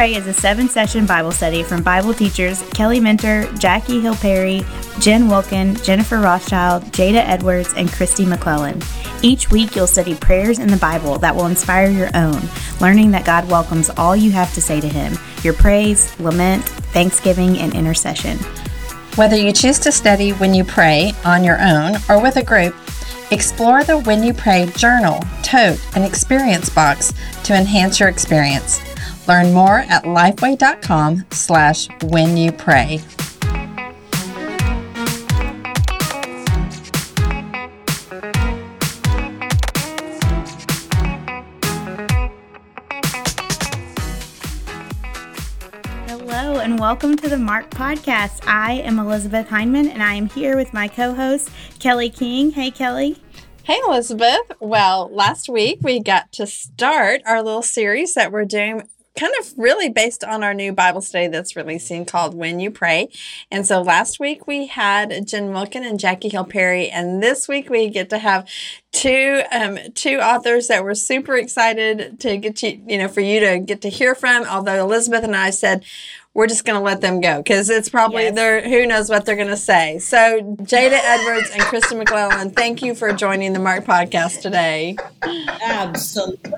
Pray is a seven session Bible study from Bible teachers Kelly Minter, Jackie Hill Perry, Jen Wilkin, Jennifer Rothschild, Jada Edwards, and Kristi McLelland. Each week, you'll study prayers in the Bible that will inspire your own, learning that God welcomes all you have to say to Him your praise, lament, thanksgiving, and intercession. Whether you choose to study When You Pray on your own or with a group, explore the When You Pray journal, tote, and experience box to enhance your experience. Learn more at lifeway.com slash when you pray. Hello and welcome to the Marked Podcast. I am Elizabeth Hyndman and I am here with my co-host Kelly King. Hey Kelly. Hey, Elizabeth. Well, last week we got to start our little series that we're doing kind of really based on our new Bible study that's releasing called When You Pray. And so last week we had Jen Wilkin and Jackie Hill Perry, and this week we get to have two um, two authors that we're super excited to get you, you know, for you to get to hear from. Although Elizabeth and I said we're just going to let them go because it's probably yes. they're who knows what they're going to say. So Jada Edwards and Kristi McLelland, thank you for joining the Marked podcast today. Absolutely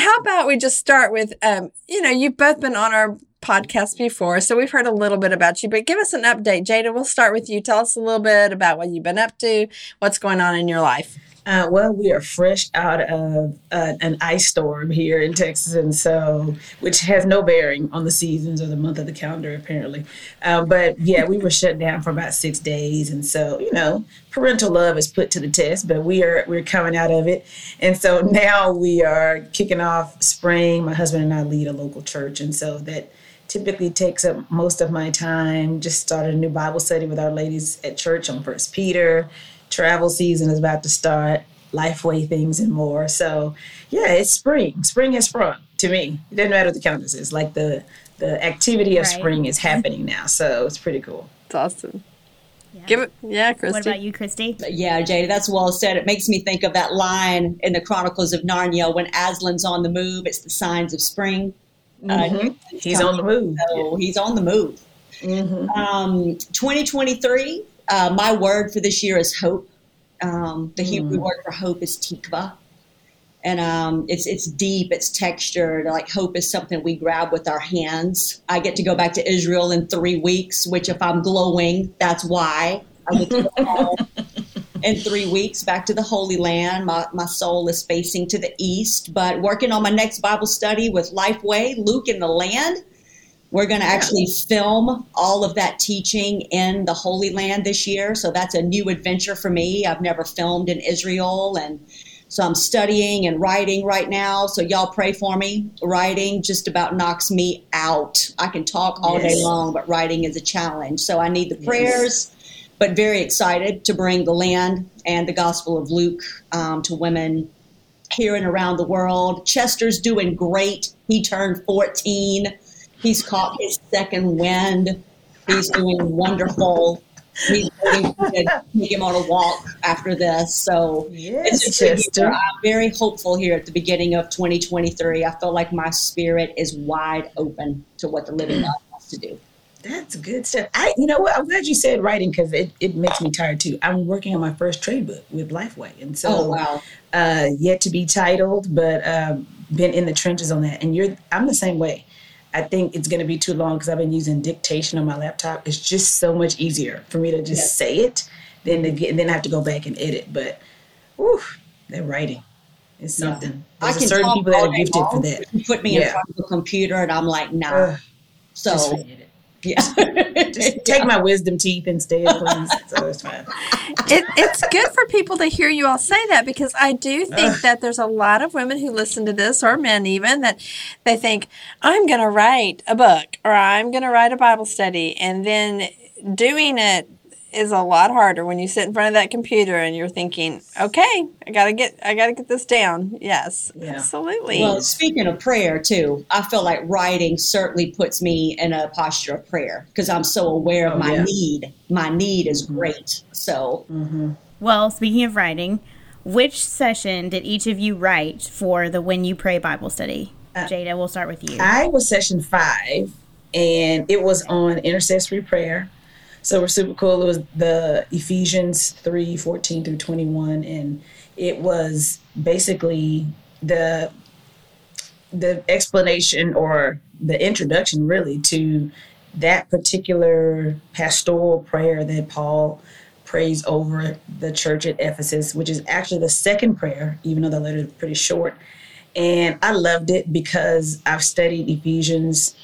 how about we just start with, um, you know, you've both been on our podcast before, so we've heard a little bit about you, but give us an update. Jada, we'll start with you. Tell us a little bit about what you've been up to, what's going on in your life. Uh, well, we are fresh out of uh, an ice storm here in Texas, and so which has no bearing on the seasons or the month of the calendar, apparently. Uh, but yeah, we were shut down for about six days, and so you know, parental love is put to the test. But we are we're coming out of it, and so now we are kicking off spring. My husband and I lead a local church, and so that typically takes up most of my time. Just started a new Bible study with our ladies at church on First Peter travel season is about to start, Lifeway things and more. So, yeah, it's spring. Spring has sprung to me. It doesn't matter what the calendar says. Like the the activity of right. spring is happening now. So it's pretty cool. It's awesome. Yeah. Give it, yeah, Kristi. What about you, Kristi? Yeah, Jada, that's well said. It makes me think of that line in the Chronicles of Narnia when Aslan's on the move. It's the signs of spring. Mm-hmm. Uh, he's on the move. So he's on the move. Mm-hmm. Um, 2023, uh, my word for this year is hope. Um, the mm. Hebrew word for hope is tikva. And um, it's it's deep, it's textured. Like hope is something we grab with our hands. I get to go back to Israel in three weeks, which if I'm glowing, that's why I get to go in three weeks back to the Holy Land. My, my soul is facing to the east, but working on my next Bible study with Lifeway, Luke in the Land. We're going to actually film all of that teaching in the Holy Land this year. So that's a new adventure for me. I've never filmed in Israel. And so I'm studying and writing right now. So y'all pray for me. Writing just about knocks me out. I can talk all yes. day long, but writing is a challenge. So I need the prayers, yes. but very excited to bring the land and the Gospel of Luke um, to women here and around the world. Chester's doing great. He turned 14 He's caught his second wind. He's doing wonderful. He's going to take him on a walk after this. So yes, it's just I'm very hopeful here at the beginning of 2023. I feel like my spirit is wide open to what the living God wants to do. That's good stuff. I, you know what? I'm glad you said writing because it, it makes me tired too. I'm working on my first trade book with Lifeway, and so oh, wow. uh, yet to be titled, but um, been in the trenches on that. And you're, I'm the same way. I think it's going to be too long because I've been using dictation on my laptop. It's just so much easier for me to just yes. say it than to get, and then I have to go back and edit. But, whew, that writing is something. Yeah. There's certain people that are gifted long. for that. You put me yeah. in front of a computer and I'm like, nah. Uh, so Yeah. Just take my wisdom teeth instead, please. so it's fine. it, it's good for people to hear you all say that because I do think that there's a lot of women who listen to this, or men even, that they think, I'm going to write a book or I'm going to write a Bible study. And then doing it is a lot harder when you sit in front of that computer and you're thinking, okay, I gotta get, I gotta get this down. Yes, Yeah. absolutely. Well, speaking of prayer too, I feel like writing certainly puts me in a posture of prayer because I'm so aware of Oh, my yeah. need. My need is mm-hmm. great. So mm-hmm. Well, speaking of writing, which session did each of you write for the When You Pray Bible study? Uh, Jada, we'll start with you. I was session five, and it was on intercessory prayer. So we're super cool. It was the Ephesians 3 14 through 21, and it was basically the the explanation or the introduction really to that particular pastoral prayer that Paul prays over the church at Ephesus, which is actually the second prayer, even though the letter is pretty short. And I loved it because I've studied Ephesians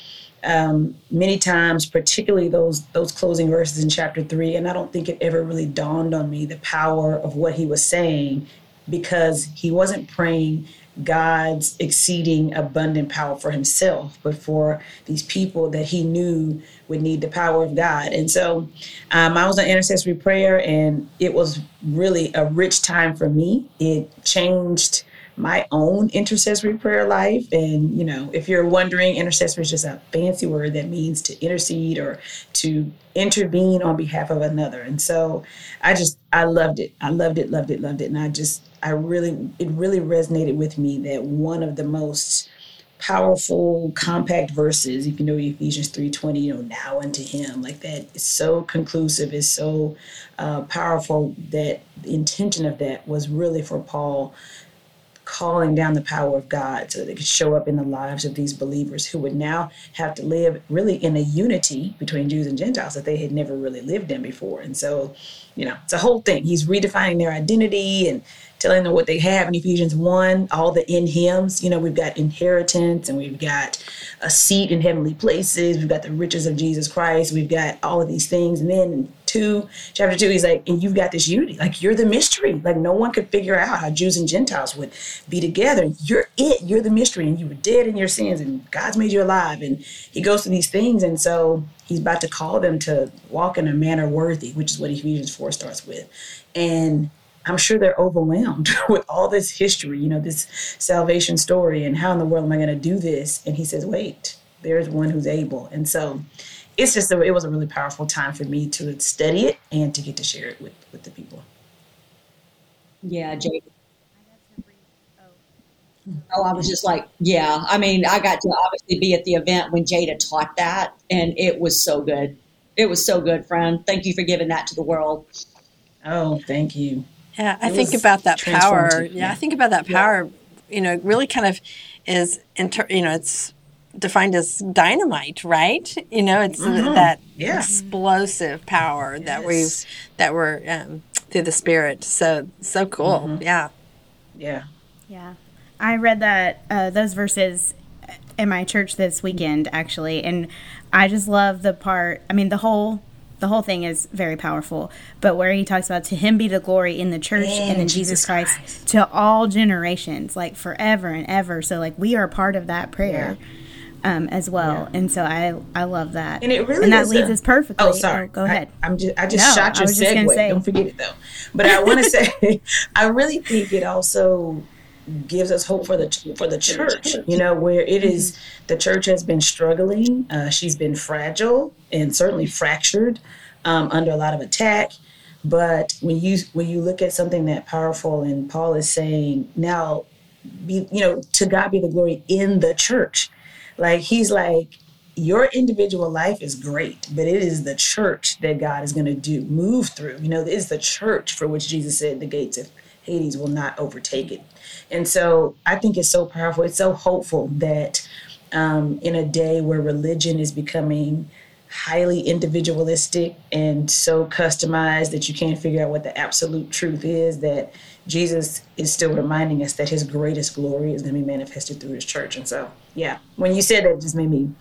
um, many times, particularly those those closing verses in chapter three, and I don't think it ever really dawned on me the power of what he was saying because he wasn't praying God's exceeding abundant power for himself, but for these people that he knew would need the power of God. And so um, I was on intercessory prayer, and it was really a rich time for me. It changed my own intercessory prayer life. And, you know, if you're wondering, intercessory is just a fancy word that means to intercede or to intervene on behalf of another. And so I just, I loved it. I loved it, loved it, loved it. And I just, I really, it really resonated with me that one of the most powerful compact verses if you know ephesians 3.20 you know now unto him like that is so conclusive is so uh, powerful that the intention of that was really for paul calling down the power of God so that it could show up in the lives of these believers who would now have to live really in a unity between Jews and Gentiles that they had never really lived in before. And so, you know, it's a whole thing. He's redefining their identity and telling them what they have in Ephesians 1, all the in hymns. You know, we've got inheritance and we've got a seat in heavenly places. We've got the riches of Jesus Christ. We've got all of these things. And then two, chapter two, he's like, and you've got this unity. Like you're the mystery. Like no one could figure out how Jews and Gentiles would be together. You're it. You're the mystery. And you were dead in your sins and God's made you alive. And he goes through these things. And so he's about to call them to walk in a manner worthy, which is what Ephesians 4 starts with. And I'm sure they're overwhelmed with all this history, you know, this salvation story, and how in the world am I going to do this? And he says, wait, there's one who's able. And so it's just, a, it was a really powerful time for me to study it and to get to share it with, with the people. yeah, Jada. Oh, I was just like, yeah. I mean, I got to obviously be at the event when Jada taught that, and it was so good. It was so good, friend. Thank you for giving that to the world. Oh, thank you. Yeah, I think about that power. transformative, Yeah, I think about that power. You know, really kind of is inter. You know, it's defined as dynamite, right? You know, it's uh, that Yeah. explosive power that we've that we're um, through the spirit. So so cool. Yeah. Yeah. Yeah. I read that uh, those verses in my church this weekend actually and I just love the part I mean the whole the whole thing is very powerful but where he talks about to him be the glory in the church and in Jesus, Jesus Christ, Christ. to all generations like forever and ever so like we are part of that prayer um, as well and so I I love that And it really and that leads a- us perfectly Oh, sorry. go ahead I, am just I just No, shot I your was just segue. say. Don't forget it though. But I want to say, I really think it also gives us hope for the for the church. You know, where it is Mm-hmm. the church has been struggling. Uh, she's been fragile and certainly fractured um, under a lot of attack. But when you when you look at something that powerful, and Paul is saying now, be you know, to God be the glory in the church. Like he's like, your individual life is great, but it is the church that God is going to do move through. You know, it is the church for which Jesus said the gates of Hades will not overtake it. And so I think it's so powerful. It's so hopeful that um, in a day where religion is becoming highly individualistic and so customized that you can't figure out what the absolute truth is, that Jesus is still reminding us that his greatest glory is going to be manifested through his church. And so, yeah, when you said that, it just made me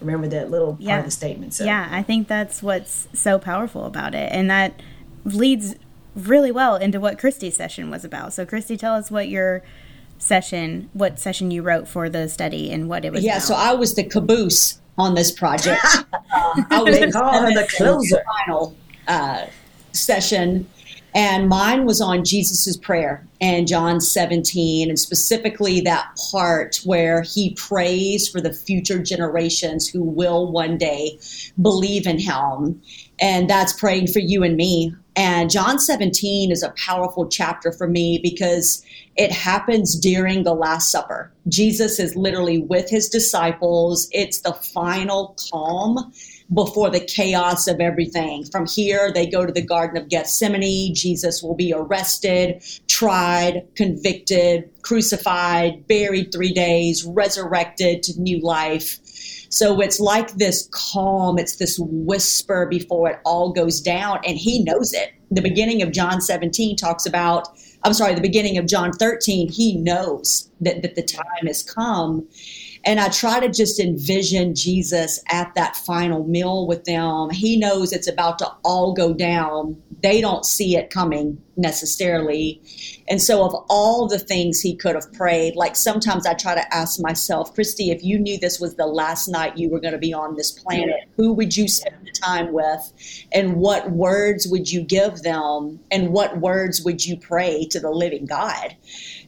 remember that little part of the statement. So. Yeah, I think that's what's so powerful about it. And that leads really well into what Kristi's session was about. So, Kristi, tell us what your session, what session you wrote for the study and what it was Yeah, about. so I was the caboose on this project. um, I was They call the closer. final uh, session, and mine was on Jesus's prayer and John 17, and specifically that part where he prays for the future generations who will one day believe in him. And that's praying for you and me. And John 17 is a powerful chapter for me because it happens during the Last Supper. Jesus is literally with his disciples. It's the final calm before the chaos of everything. From here, they go to the Garden of Gethsemane. Jesus will be arrested, tried, convicted, crucified, buried three days, resurrected to new life. So it's like this calm, it's this whisper before it all goes down, and he knows it. The beginning of John 17 talks about, I'm sorry, the beginning of John 13, he knows that, that the time has come. And I try to just envision Jesus at that final meal with them. He knows it's about to all go down. They don't see it coming necessarily. And so, of all the things he could have prayed, like sometimes I try to ask myself, Kristi, if you knew this was the last night you were going to be on this planet, who would you spend the time with? And what words would you give them? And what words would you pray to the living God?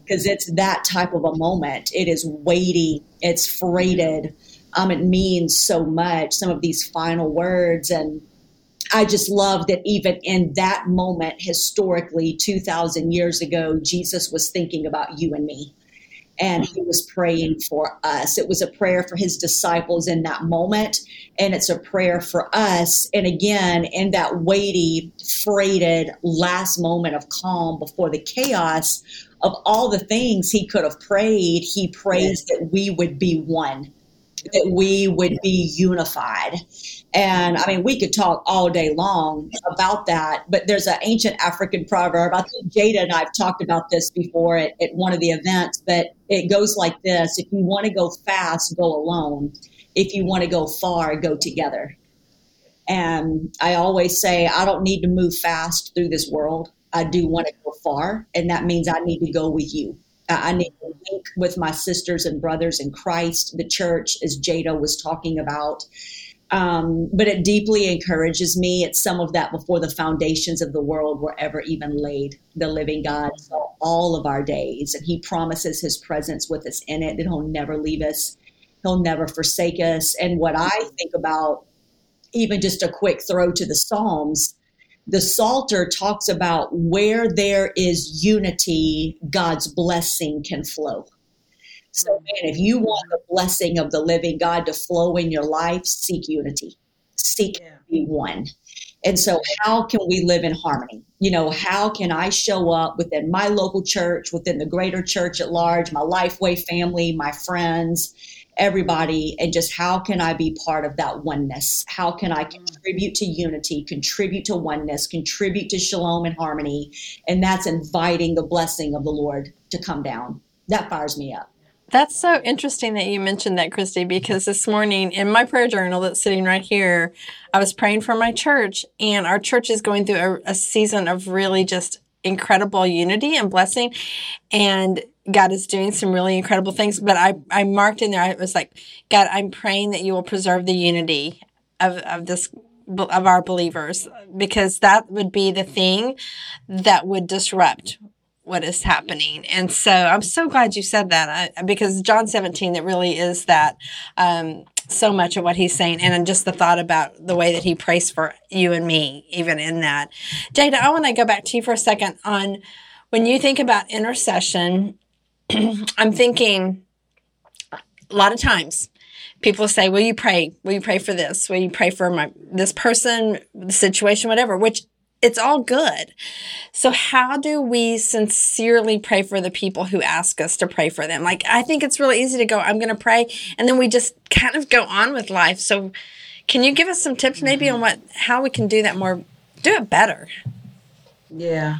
because it's that type of a moment. It is weighty, it's freighted, um, it means so much. Some of these final words, and I just love that even in that moment, historically, 2,000 years ago, Jesus was thinking about you and me. And he was praying for us. It was a prayer for his disciples in that moment, and it's a prayer for us. And again, in that weighty, freighted last moment of calm before the chaos, of all the things he could have prayed, he prays that we would be one, that we would be unified. And I mean, we could talk all day long about that, but there's an ancient African proverb. I think Jada and I have talked about this before at, at one of the events, but it goes like this If you want to go fast, go alone. If you want to go far, go together. And I always say, I don't need to move fast through this world. I do want to go far, and that means I need to go with you. I need to link with my sisters and brothers in Christ, the church, as Jada was talking about. Um, but it deeply encourages me. It's some of that before the foundations of the world were ever even laid. The living God saw all of our days, and He promises His presence with us in it, that He'll never leave us, He'll never forsake us. And what I think about, even just a quick throw to the Psalms, the Psalter talks about where there is unity, God's blessing can flow. So, man, if you want the blessing of the living God to flow in your life, seek unity, seek Yeah. be one. And so, how can we live in harmony? You know, how can I show up within my local church, within the greater church at large, my Lifeway family, my friends, everybody, and just how can I be part of that oneness? How can I mm. contribute to unity, contribute to oneness, contribute to shalom and harmony? And that's inviting the blessing of the Lord to come down. That fires me up. That's so interesting that you mentioned that, Kristi, because this morning in my prayer journal that's sitting right here, I was praying for my church, and our church is going through a, a season of really just incredible unity and blessing. And God is doing some really incredible things. But I, I marked in there, I was like, God, I'm praying that you will preserve the unity of, of this of our believers because that would be the thing that would disrupt what is happening. And so I'm so glad you said that I, because John 17, that really is that um, so much of what he's saying. And just the thought about the way that he prays for you and me, even in that. Jada, I want to go back to you for a second on when you think about intercession, I'm thinking a lot of times people say, Will you pray? Will you pray for this? Will you pray for my this person, the situation, whatever, which it's all good. So how do we sincerely pray for the people who ask us to pray for them? Like I think it's really easy to go, I'm gonna pray, and then we just kind of go on with life. So can you give us some tips maybe on what how we can do that more do it better? Yeah.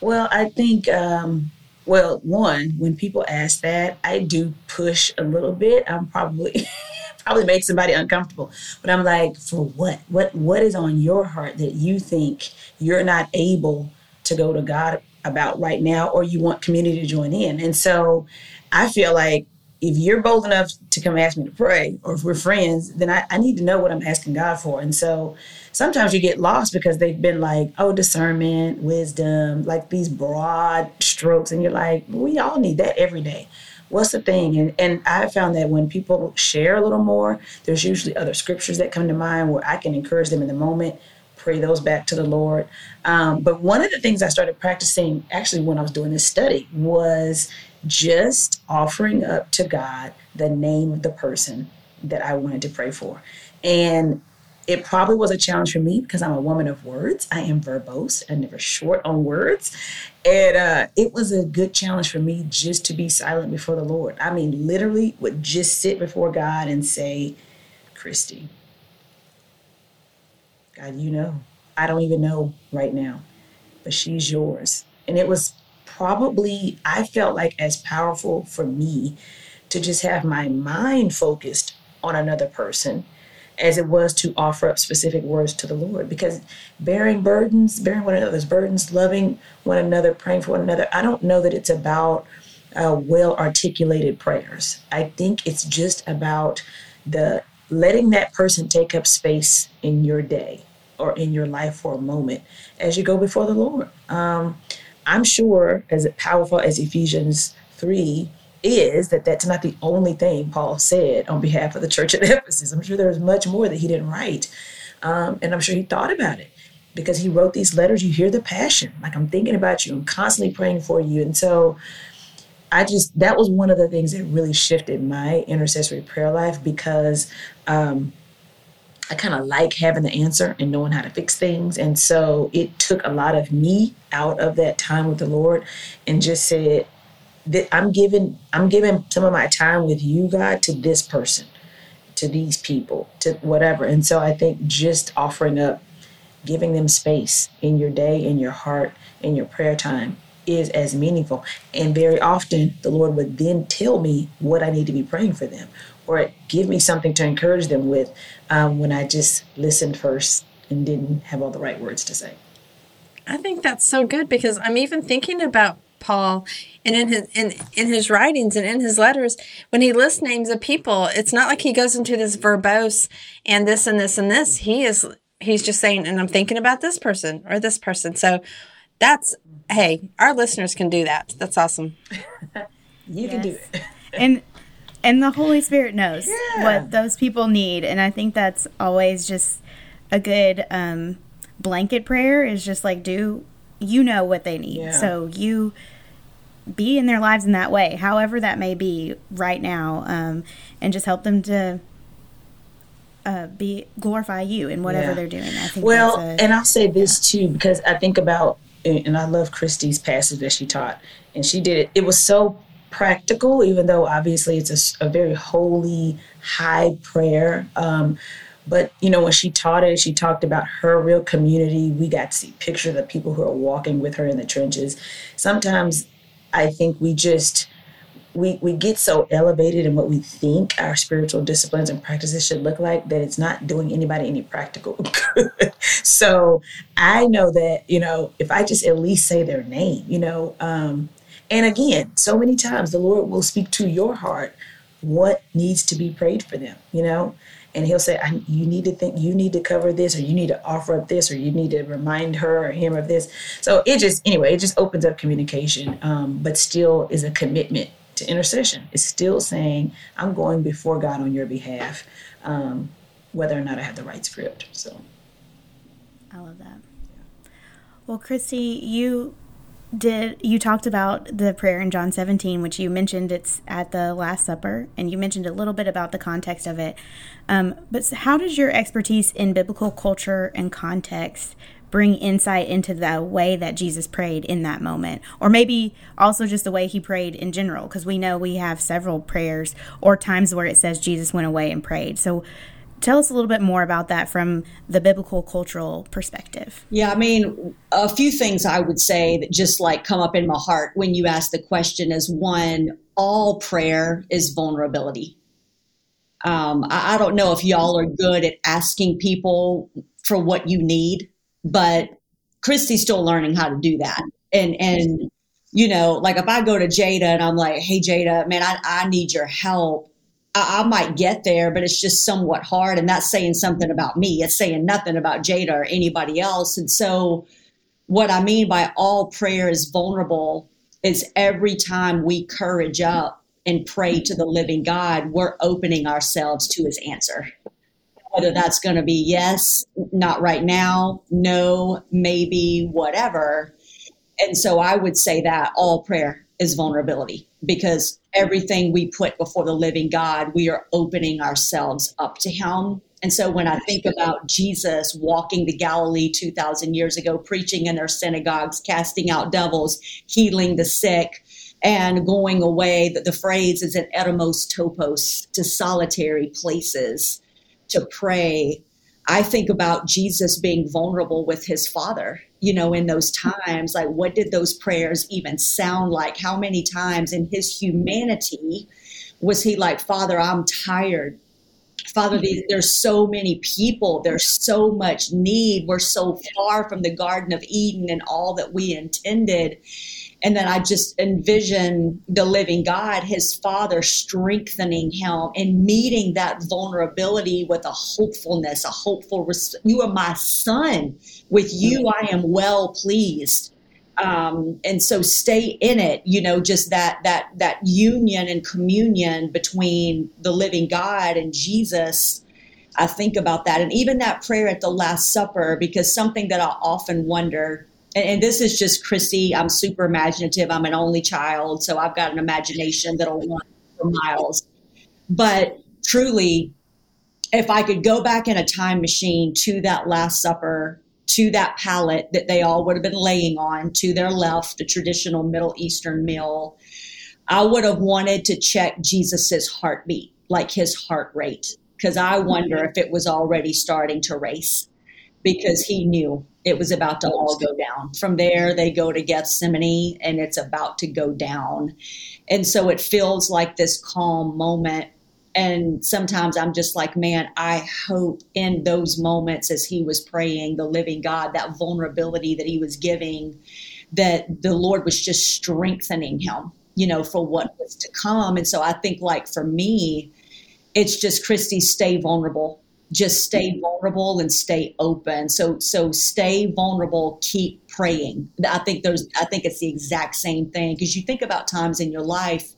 Well, I think, um, well, one, when people ask that, I do push a little bit. I'm probably probably make somebody uncomfortable. But I'm like, for what? What what is on your heart that you think you're not able to go to God about right now or you want community to join in? And so I feel like if you're bold enough to come ask me to pray or if we're friends, then I, I need to know what I'm asking God for. And so sometimes you get lost because they've been like, oh, discernment, wisdom, like these broad strokes. And you're like, we all need that every day. What's the thing? And and I found that when people share a little more, there's usually other scriptures that come to mind where I can encourage them in the moment, pray those back to the Lord. Um, but one of the things I started practicing actually when I was doing this study was just offering up to God the name of the person that I wanted to pray for. And it probably was a challenge for me because I'm a woman of words. I am verbose and never short on words. And uh, it was a good challenge for me just to be silent before the Lord. I mean, literally would just sit before God and say, Kristi, God, you know, I don't even know right now, but she's yours. And it was probably, I felt like as powerful for me to just have my mind focused on another person as it was to offer up specific words to the Lord. Because bearing burdens, bearing one another's burdens, loving one another, praying for one another, I don't know that it's about uh, well articulated prayers. I think it's just about the letting that person take up space in your day or in your life for a moment as you go before the Lord. Um, I'm sure, as powerful as Ephesians 3 is, that that's not the only thing Paul said on behalf of the church at Ephesus. I'm sure there was much more that he didn't write. Um, and I'm sure he thought about it because he wrote these letters. You hear the passion. Like, I'm thinking about you, I'm constantly praying for you. And so, I just, that was one of the things that really shifted my intercessory prayer life because um, I kind of like having the answer and knowing how to fix things. And so it took a lot of me out of that time with the Lord and just said that I'm giving I'm giving some of my time with you, God, to this person, to these people, to whatever. And so I think just offering up, giving them space in your day, in your heart, in your prayer time is as meaningful. And very often the Lord would then tell me what I need to be praying for them or give me something to encourage them with um, when I just listened first and didn't have all the right words to say. I think that's so good because I'm even thinking about Paul and in his in, in his writings and in his letters when he lists names of people it's not like he goes into this verbose and this and this and this he is he's just saying and I'm thinking about this person or this person so that's hey our listeners can do that that's awesome you yes. can do it and and the Holy Spirit knows yeah. what those people need, and I think that's always just a good um, blanket prayer. Is just like do you know what they need, yeah. so you be in their lives in that way, however that may be right now, um, and just help them to uh, be glorify you in whatever yeah. they're doing. I think. Well, a, and I'll say this too because I think about and I love Kristi's passage that she taught, and she did it. It was so practical, even though obviously it's a, a very holy, high prayer. Um, but you know, when she taught it, she talked about her real community. We got to see pictures of people who are walking with her in the trenches. Sometimes I think we just we we get so elevated in what we think our spiritual disciplines and practices should look like that it's not doing anybody any practical good. so I know that you know if I just at least say their name, you know, um, and again, so many times the Lord will speak to your heart what needs to be prayed for them, you know? And he'll say, You need to think, you need to cover this, or you need to offer up this, or you need to remind her or him of this. So it just, anyway, it just opens up communication, um, but still is a commitment to intercession. It's still saying, I'm going before God on your behalf, um, whether or not I have the right script. So I love that. Well, Kristi, you did you talked about the prayer in John 17, which you mentioned it's at the Last Supper, and you mentioned a little bit about the context of it. Um, but how does your expertise in biblical culture and context bring insight into the way that Jesus prayed in that moment? Or maybe also just the way he prayed in general, because we know we have several prayers or times where it says Jesus went away and prayed. So Tell us a little bit more about that from the biblical cultural perspective. Yeah, I mean, a few things I would say that just like come up in my heart when you ask the question is one, all prayer is vulnerability. Um, I, I don't know if y'all are good at asking people for what you need, but Kristi's still learning how to do that. And and you know, like if I go to Jada and I'm like, hey Jada, man, I, I need your help. I, I might get there, but it's just somewhat hard. And that's saying something about me. It's saying nothing about Jada or anybody else. And so what I mean by all prayer is vulnerable is every time we courage up and pray to the living God, we're opening ourselves to his answer. Whether that's going to be yes, not right now, no, maybe, whatever. And so I would say that all prayer is vulnerability because everything we put before the living God, we are opening ourselves up to him. And so when I think about Jesus walking the Galilee 2,000 years ago, preaching in their synagogues, casting out devils, healing the sick, and going away, that the phrase is an eremos topos to solitary places to pray. I think about Jesus being vulnerable with his father, you know, in those times. Like, what did those prayers even sound like? How many times in his humanity was he like, Father, I'm tired. Father, there's so many people, there's so much need. We're so far from the Garden of Eden and all that we intended. And then I just envision the living God, his father strengthening him and meeting that vulnerability with a hopefulness, a hopeful, you are my son. With you, I am well pleased. Um, and so stay in it, you know, just that, that, that union and communion between the living God and Jesus. I think about that. And even that prayer at the Last Supper, because something that I often wonder and, and, this is just Kristi. I'm super imaginative. I'm an only child, so I've got an imagination that'll run for miles. But truly, if I could go back in a time machine to that Last Supper, to that pallet that they all would have been laying on, to their left, a traditional Middle Eastern meal, I would have wanted to check Jesus's heartbeat, like his heart rate, because I wonder if it was already starting to race because he knew it was about to all go down. From there, they go to Gethsemane and it's about to go down. And so it feels like this calm moment. And sometimes I'm just like, man, I hope in those moments as he was praying, the living God, that vulnerability that he was giving, that the Lord was just strengthening him, you know, for what was to come. And so I think, like, for me, it's just Kristi, stay vulnerable just stay vulnerable and stay open. So so stay vulnerable keep praying. I think there's i think it's the exact same thing because you think about times in your life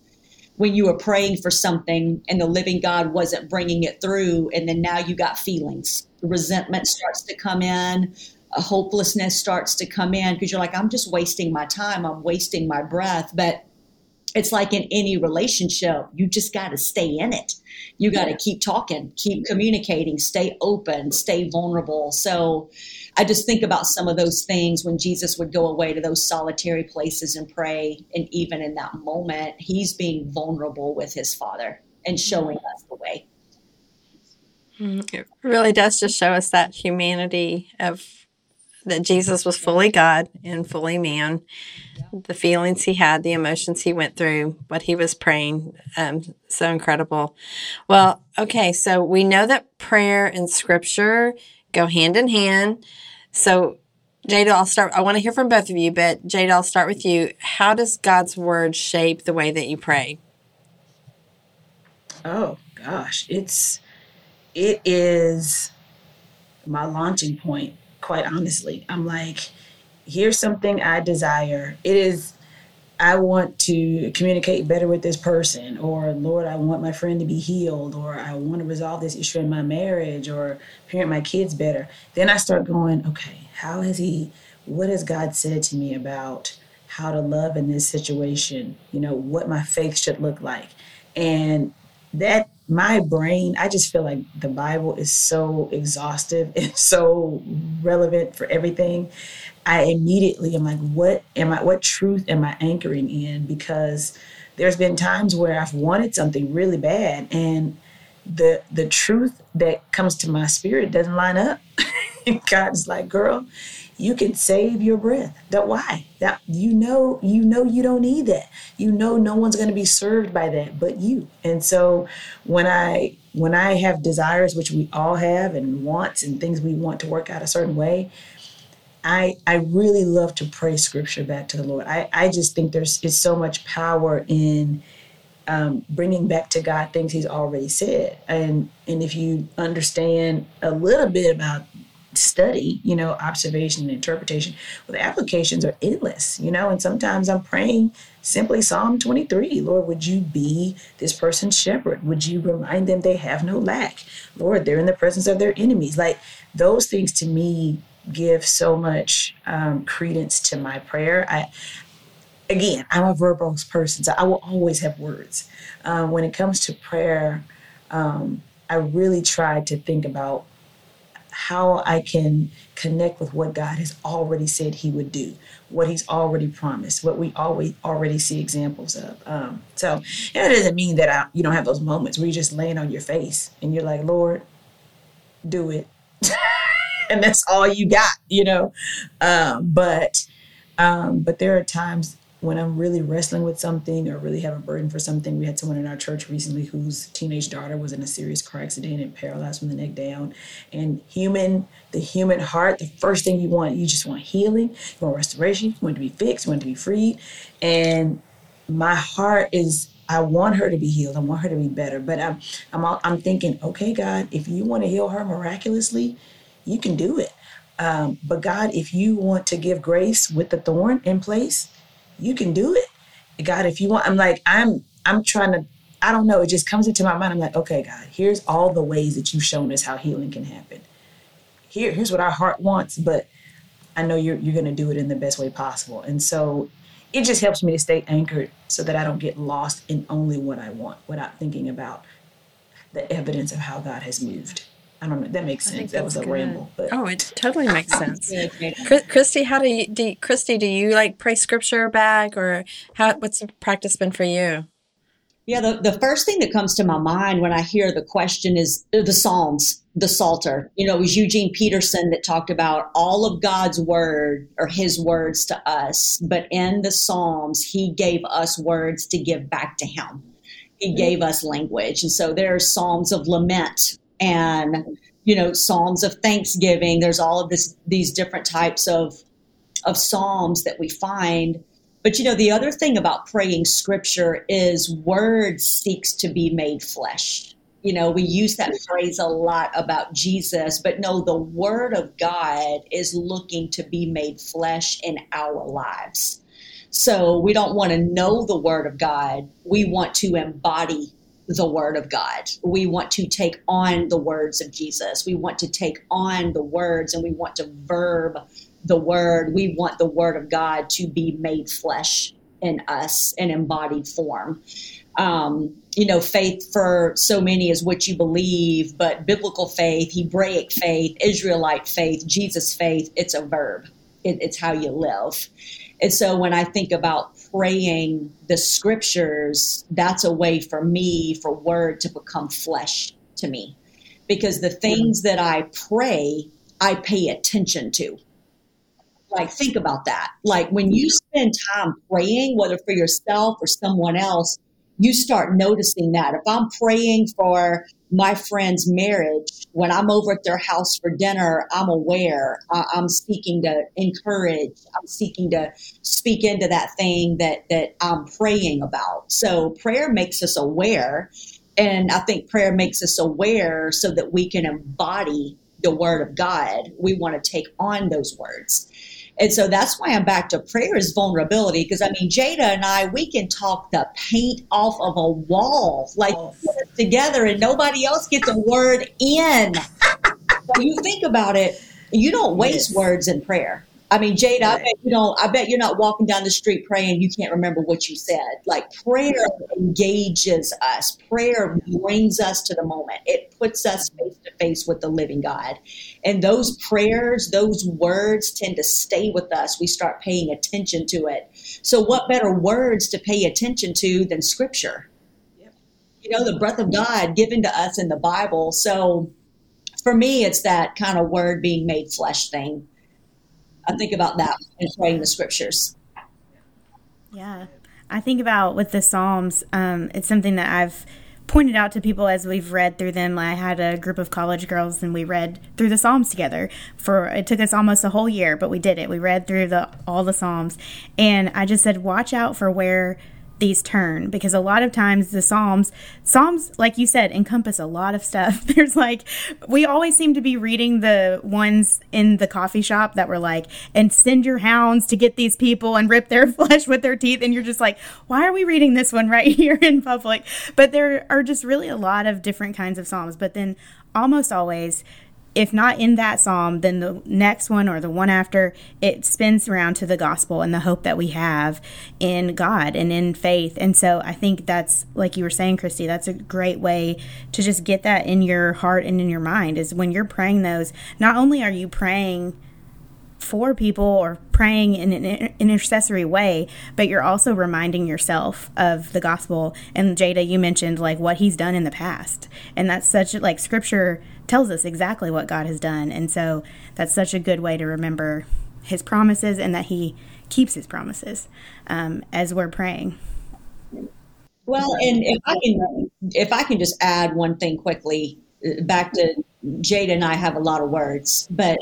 when you were praying for something and the living god wasn't bringing it through and then now you got feelings. Resentment starts to come in a hopelessness starts to come in because you're like i'm just wasting my time. I'm wasting my breath. But it's like in any relationship, you just got to stay in it. You got to keep talking, keep communicating, stay open, stay vulnerable. So I just think about some of those things when Jesus would go away to those solitary places and pray. And even in that moment, he's being vulnerable with his father and showing us the way. Mm, it really does just show us that humanity of that Jesus was fully God and fully man. The feelings he had, the emotions he went through, what he was praying, um, so incredible. Well, okay, so we know that prayer and scripture go hand in hand. So, Jada, I'll start. I want to hear from both of you, but Jada, I'll start with you. How does God's word shape the way that you pray? Oh gosh, it's it is my launching point quite honestly. I'm like, here's something I desire. It is, I want to communicate better with this person, or Lord, I want my friend to be healed, or I want to resolve this issue in my marriage, or parent my kids better. Then I start going, okay, how has He, what has God said to me about how to love in this situation? You know, what my faith should look like. And that my brain, I just feel like the Bible is so exhaustive and so relevant for everything. I immediately am like, what am I, what truth am I anchoring in? Because there's been times where I've wanted something really bad and the the truth that comes to my spirit doesn't line up. God's like, girl, you can save your breath. That why? That you know, you know you don't need that. You know no one's going to be served by that but you. And so when I when I have desires, which we all have, and wants and things we want to work out a certain way, I I really love to pray scripture back to the Lord. I I just think there's is so much power in um, bringing back to God things He's already said, and and if you understand a little bit about study, you know, observation and interpretation, well, the applications are endless, you know, and sometimes I'm praying simply Psalm 23 Lord, would you be this person's shepherd? Would you remind them they have no lack? Lord, they're in the presence of their enemies. Like those things to me give so much um, credence to my prayer. I, again, I'm a verbose person, so I will always have words. Um, when it comes to prayer, um, I really try to think about how I can connect with what God has already said He would do, what He's already promised, what we always already see examples of. Um, so it doesn't mean that I, you don't have those moments where you're just laying on your face and you're like, Lord, do it, and that's all you got, you know. Um, but um, but there are times when I'm really wrestling with something or really have a burden for something. We had someone in our church recently whose teenage daughter was in a serious car accident and paralyzed from the neck down. And human, the human heart, the first thing you want, you just want healing, you want restoration, you want to be fixed, you want to be freed. And my heart is I want her to be healed. I want her to be better. But I'm I'm I'm thinking, okay, God, if you want to heal her miraculously, you can do it. Um, but God, if you want to give grace with the thorn in place, you can do it. God, if you want, I'm like, I'm I'm trying to, I don't know, it just comes into my mind. I'm like, okay, God, here's all the ways that you've shown us how healing can happen. Here, here's what our heart wants, but I know you're you're gonna do it in the best way possible. And so it just helps me to stay anchored so that I don't get lost in only what I want without thinking about the evidence of how God has moved. I don't know. That makes sense. That was a ramble. But. Oh, it totally makes sense. Kristi, how do you, do Kristi, do you like pray scripture back or how, what's the practice been for you? Yeah, the, the first thing that comes to my mind when I hear the question is the Psalms, the Psalter. You know, it was Eugene Peterson that talked about all of God's word or his words to us, but in the Psalms, he gave us words to give back to him. He mm-hmm. gave us language. And so there are Psalms of lament and you know psalms of thanksgiving. There's all of this these different types of of psalms that we find. But you know the other thing about praying scripture is word seeks to be made flesh. You know we use that mm-hmm. phrase a lot about jesus but no the word of god is looking to be made flesh in our lives. So we don't want to know the word of god. We want to embody the word of God. We want to take on the words of Jesus. We want to take on the words and we want to verb the word. We want the word of God to be made flesh in us in embodied form. Um, you know, faith for so many is what you believe, but biblical faith, Hebraic faith, Israelite faith, Jesus faith, it's a verb. It, it's how you live. And so when I think about praying the scriptures, that's a way for me, for word to become flesh to me. Because the things that I pray, I pay attention to. Like, think about that. Like, when you spend time praying, whether for yourself or someone else, you start noticing that. If I'm praying for my friend's marriage, when I'm over at their house for dinner, I'm aware. I'm seeking to encourage. I'm seeking to speak into that thing that that I'm praying about. So prayer makes us aware, and I think prayer makes us aware so that we can embody the word of God. We want to take on those words. And so that's why I'm back to prayer is vulnerability. Because I mean, Jada and I, we can talk the paint off of a wall, like together, and nobody else gets a word in. so you think about it, you don't waste yes. words in prayer. I mean, Jade, right. I bet you don't. I bet you're not walking down the street praying. You can't remember what you said. Like prayer engages us. Prayer brings us to the moment. It puts us face to face with the living God, and those prayers, those words, tend to stay with us. We start paying attention to it. So, what better words to pay attention to than Scripture? Yep. You know, the breath of God given to us in the Bible. So, for me, it's that kind of word being made flesh thing I think about that and praying the scriptures. Yeah. I think about with the Psalms, um, it's something that I've pointed out to people as we've read through them. I had a group of college girls and we read through the Psalms together. For it took us almost a whole year, but we did it. We read through the all the Psalms, and I just said, watch out for where these turn because a lot of times the psalms psalms like you said encompass a lot of stuff. There's like we always seem to be reading the ones in the coffee shop that were like and send your hounds to get these people and rip their flesh with their teeth. And you're just like why are we reading this one right here in public? But there are just really a lot of different kinds of psalms. But then almost always if not in that psalm, then the next one or the one after, it spins around to the gospel and the hope that we have in God and in faith. And so I think that's, like you were saying, Kristi, that's a great way to just get that in your heart and in your mind is when you're praying those, not only are you praying for people or praying in an intercessory way, but you're also reminding yourself of the gospel. And Jada, you mentioned like what he's done in the past. And that's such like scripture tells us exactly what God has done. And so that's such a good way to remember his promises and that he keeps his promises um, as we're praying. Well, and if I can, if I can just add one thing quickly, back to Jada and I have a lot of words, but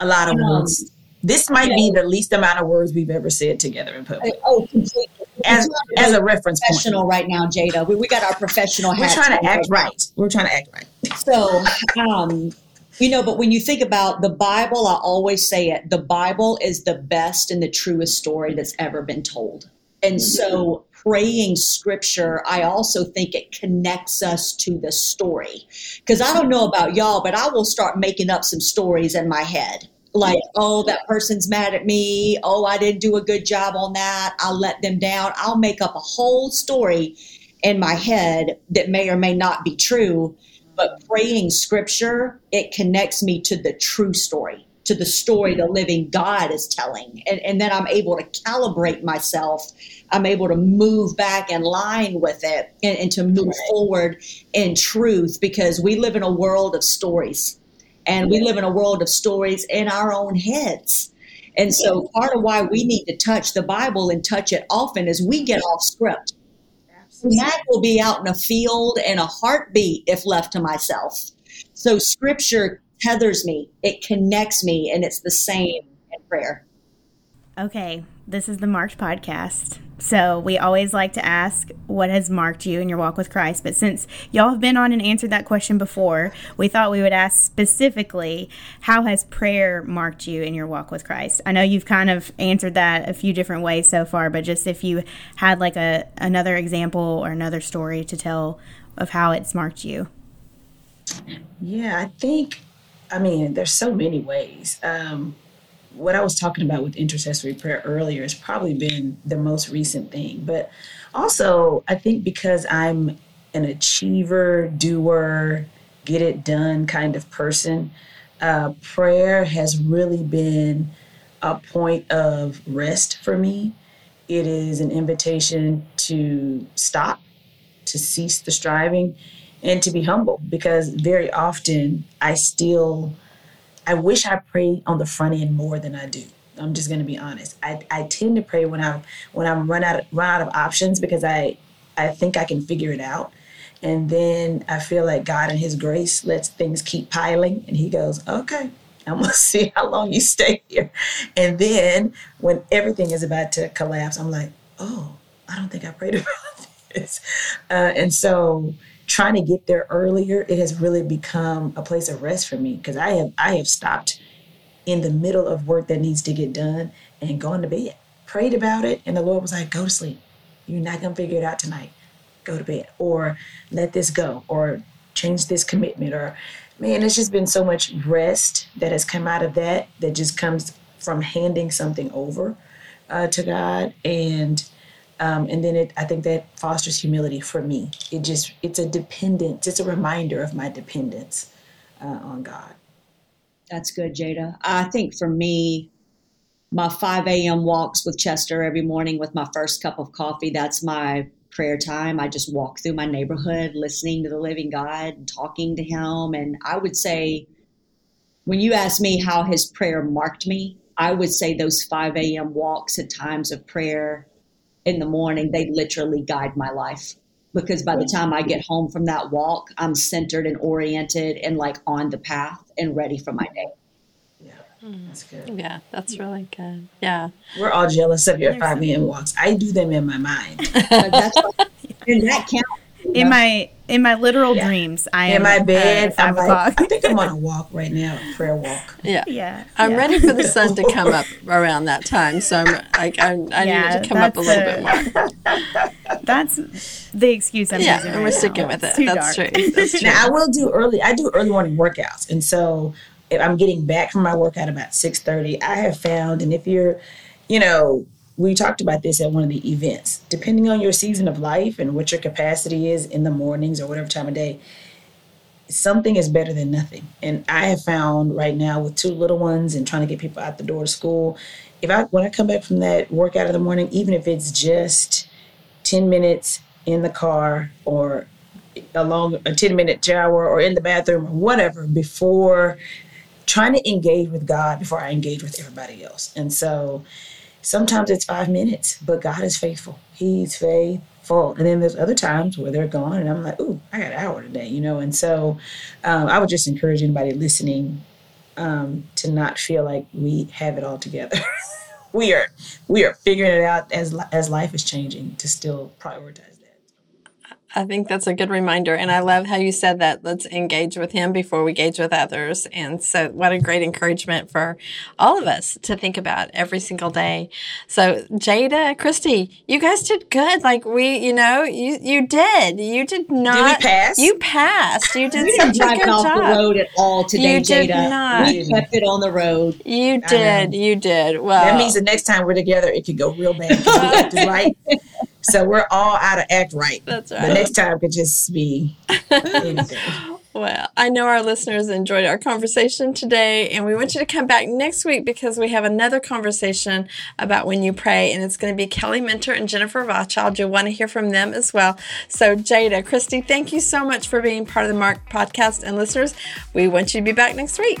a lot of um, words. This might be the least amount of words we've ever said together in public. Oh, completely. As, as a reference professional point. right now, Jada. We, we got our professional We're trying to act right. right. We're trying to act right. So, um, you know, but when you think about the Bible, I always say it the Bible is the best and the truest story that's ever been told. And so, praying scripture, I also think it connects us to the story. Because I don't know about y'all, but I will start making up some stories in my head. Like, oh, that person's mad at me. Oh, I didn't do a good job on that. I'll let them down. I'll make up a whole story in my head that may or may not be true but praying scripture, it connects me to the true story, to the story the living God is telling. And, and then I'm able to calibrate myself. I'm able to move back in line with it and, and to move forward in truth because we live in a world of stories. And we live in a world of stories in our own heads. And so part of why we need to touch the Bible and touch it often is we get off script Matt will be out in a field in a heartbeat if left to myself. So scripture tethers me, it connects me, and it's the same in prayer. Okay, this is the Marked podcast. So we always like to ask what has marked you in your walk with Christ. But since y'all have been on and answered that question before, we thought we would ask specifically how has prayer marked you in your walk with Christ? I know you've kind of answered that a few different ways so far, but just if you had like a another example or another story to tell of how it's marked you. Yeah, I think I mean there's so many ways. Um, what I was talking about with intercessory prayer earlier has probably been the most recent thing. But also, I think because I'm an achiever, doer, get it done kind of person, uh, prayer has really been a point of rest for me. It is an invitation to stop, to cease the striving, and to be humble because very often I still I wish I prayed on the front end more than I do. I'm just going to be honest. I, I tend to pray when I'm when I'm run out run out of options because I I think I can figure it out, and then I feel like God and His grace lets things keep piling, and He goes, "Okay, I'm gonna see how long you stay here." And then when everything is about to collapse, I'm like, "Oh, I don't think I prayed about this," uh, and so trying to get there earlier, it has really become a place of rest for me because I have I have stopped in the middle of work that needs to get done and gone to bed. Prayed about it, and the Lord was like, "Go to sleep. You're not gonna figure it out tonight. Go to bed, or let this go, or change this commitment, or." Man, it's just been so much rest that has come out of that. That just comes from handing something over uh, to God and um, and then it, I think that fosters humility for me. It just, it's a dependence, it's a reminder of my dependence uh, on God. That's good, Jada. I think for me, my 5 a.m. walks with Chester every morning with my first cup of coffee, that's my prayer time. I just walk through my neighborhood listening to the living God and talking to Him. And I would say, when you ask me how His prayer marked me, I would say those 5 a.m. walks at times of prayer in the morning, they literally guide my life. because by the time I get home from that walk, I'm centered and oriented and like on the path and ready for my day. Yeah, hmm. that's good. Yeah, that's really good. Yeah. We're all jealous of your 5 a.m. walks. I do them in my mind. But that's and that counts. In my in my literal Yeah. dreams, I in am my bed, five I'm like. I think I'm on a walk right now, a prayer walk. Yeah. yeah, I'm yeah. ready for the sun to come up around that time. So I'm like, I, I Yeah, need to come up a little a- bit more. That's the excuse I'm Yeah, using. and we're sticking now. with It's it. too That's dark. true. That's true. Now I will do early. I do early morning workouts, and so if I'm getting back from my workout about six thirty, I have found, and if you're, you know, we talked about this at one of the events. Depending on your season of life and what your capacity is in the mornings or whatever time of day, something is better than nothing. And I have found right now with two little ones and trying to get people out the door to school, if I when I come back from that workout in the morning, even if it's just ten minutes in the car or along a 10 minute shower or in the bathroom or whatever before trying to engage with God before I engage with everybody else. And so sometimes it's five minutes, but God is faithful. He's faithful. And then there's other times where they're gone and I'm like, ooh, I got an hour today, you know? And so um, I would just encourage anybody listening um, to not feel like we have it all together. we are we are figuring it out as as life is changing to still prioritize. I think that's a good reminder. And I love how you said that. Let's engage with him before we engage with others. And so, what a great encouragement for all of us to think about every single day. So, Jada, Kristi, you guys did good. Like, we, you know, you, you did. You did not. pass? You passed. You did We such didn't a drive good off job. the road at all today, You did Jada. not. We kept it on the road. You did. know. You did. Well, That means the next time we're together, it could go real bad. 'cause we acted right. So we're all out of act right. That's right. The next time could just be anything. Well, I know our listeners enjoyed our conversation today, and we want you to come back next week because we have another conversation about when you pray, and it's going to be Kelly Minter and Jennifer Rothschild. You'll want to hear from them as well. So, Jada, Kristi, thank you so much for being part of the Marked podcast, and listeners, we want you to be back next week.